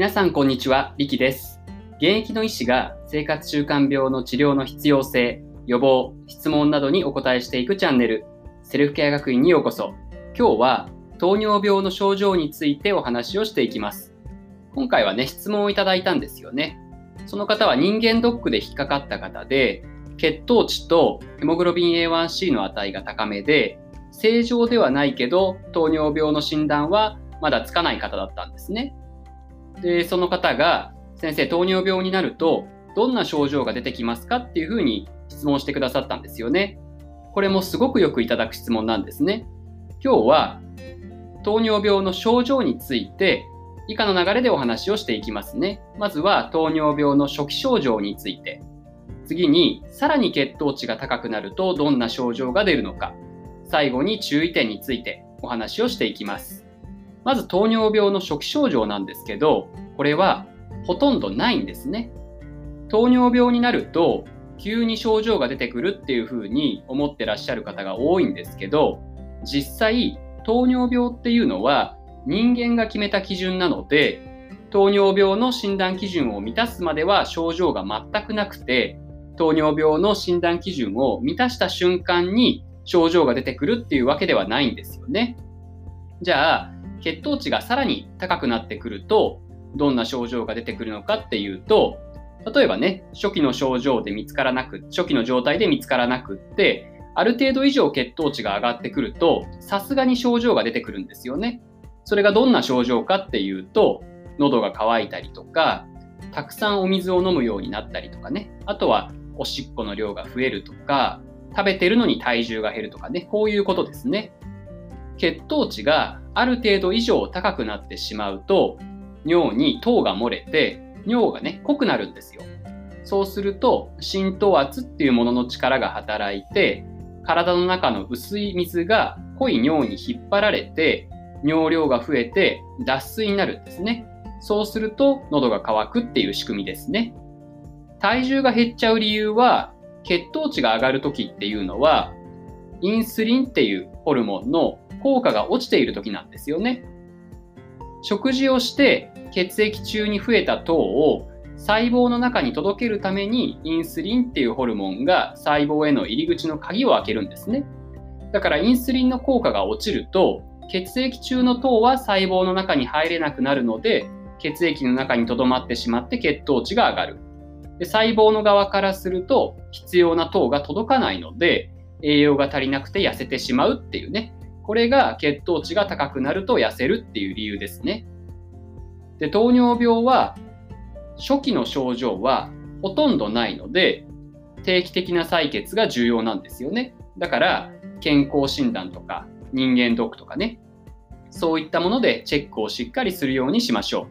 皆さんこんにちは、リキです。現役の医師が生活習慣病の治療の必要性、予防、質問などにお答えしていくチャンネル、セルフケア学院にようこそ。今日は糖尿病の症状についてお話をしていきます。今回はね、質問をいただいたんですよね。その方は人間ドックで引っかかった方で、血糖値とヘモグロビン A1C の値が高めで、正常ではないけど糖尿病の診断はまだつかない方だったんですね。で、その方が、先生、糖尿病になると、どんな症状が出てきますかっていうふうに質問してくださったんですよね。これもすごくよくいただく質問なんですね。今日は、糖尿病の症状について、以下の流れでお話をしていきますね。まずは、糖尿病の初期症状について。次に、さらに血糖値が高くなると、どんな症状が出るのか。最後に注意点についてお話をしていきます。まず糖尿病の初期症状なんですけど、これはほとんどないんですね。糖尿病になると、急に症状が出てくるっていうふうに思ってらっしゃる方が多いんですけど、実際、糖尿病っていうのは人間が決めた基準なので、糖尿病の診断基準を満たすまでは症状が全くなくて、糖尿病の診断基準を満たした瞬間に症状が出てくるっていうわけではないんですよね。じゃあ、血糖値がさらに高くなってくると、どんな症状が出てくるのかっていうと、例えばね、初期の症状で見つからなく、初期の状態で見つからなくって、ある程度以上血糖値が上がってくると、さすがに症状が出てくるんですよね。それがどんな症状かっていうと、喉が渇いたりとか、たくさんお水を飲むようになったりとかね、あとはおしっこの量が増えるとか、食べてるのに体重が減るとかね、こういうことですね。血糖値がある程度以上高くなってしまうと、尿に糖が漏れて、尿がね、濃くなるんですよ。そうすると、浸透圧っていうものの力が働いて、体の中の薄い水が濃い尿に引っ張られて、尿量が増えて脱水になるんですね。そうすると、喉が渇くっていう仕組みですね。体重が減っちゃう理由は、血糖値が上がるときっていうのは、インスリンっていうホルモンの効果が落ちている時なんですよね。食事をして血液中に増えた糖を細胞の中に届けるためにインスリンっていうホルモンが細胞への入り口の鍵を開けるんですね。だからインスリンの効果が落ちると血液中の糖は細胞の中に入れなくなるので血液の中に留まってしまって血糖値が上がる。で細胞の側からすると必要な糖が届かないので栄養が足りなくて痩せてしまうっていうねこれが血糖値が高くなると痩せるっていう理由ですね。で、糖尿病は初期の症状はほとんどないので定期的な採血が重要なんですよね。だから健康診断とか人間ドックとかね、そういったものでチェックをしっかりするようにしましょ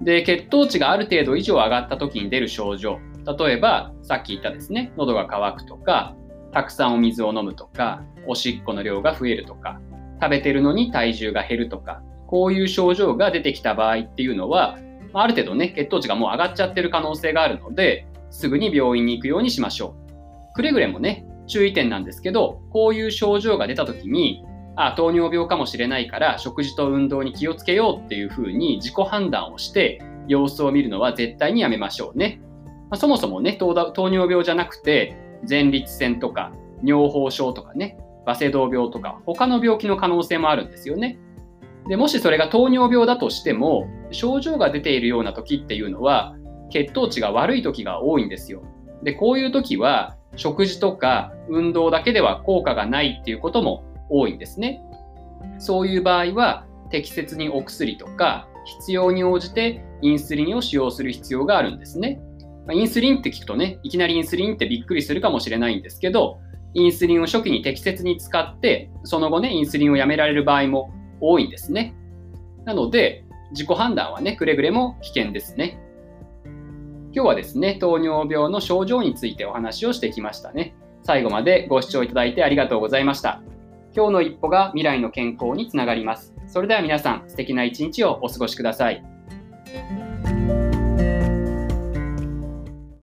う。で、血糖値がある程度以上上がった時に出る症状、例えばさっき言ったですね、喉が渇くとか、たくさんお水を飲むとか、おしっこの量が増えるとか、食べてるのに体重が減るとか、こういう症状が出てきた場合っていうのは、ある程度ね、血糖値がもう上がっちゃってる可能性があるので、すぐに病院に行くようにしましょう。くれぐれもね、注意点なんですけど、こういう症状が出た時に、あ、糖尿病かもしれないから食事と運動に気をつけようっていうふうに自己判断をして様子を見るのは絶対にやめましょうね。まあ、そもそもね糖、糖尿病じゃなくて前立腺とか尿崩症とかね、バセドウ病とか他の病気の可能性もあるんですよね。で、もしそれが糖尿病だとしても、症状が出ているような時っていうのは、血糖値が悪い時が多いんですよ。で、こういう時は、食事とか運動だけでは効果がないっていうことも多いんですね。そういう場合は、適切にお薬とか、必要に応じてインスリンを使用する必要があるんですね。インスリンって聞くとね、いきなりインスリンってびっくりするかもしれないんですけど、インスリンを初期に適切に使って、その後ね、インスリンをやめられる場合も多いんですね。なので、自己判断はね、くれぐれも危険ですね。今日はですね、糖尿病の症状についてお話をしてきましたね。最後までご視聴いただいてありがとうございました。今日の一歩が未来の健康につながります。それでは皆さん、素敵な一日をお過ごしください。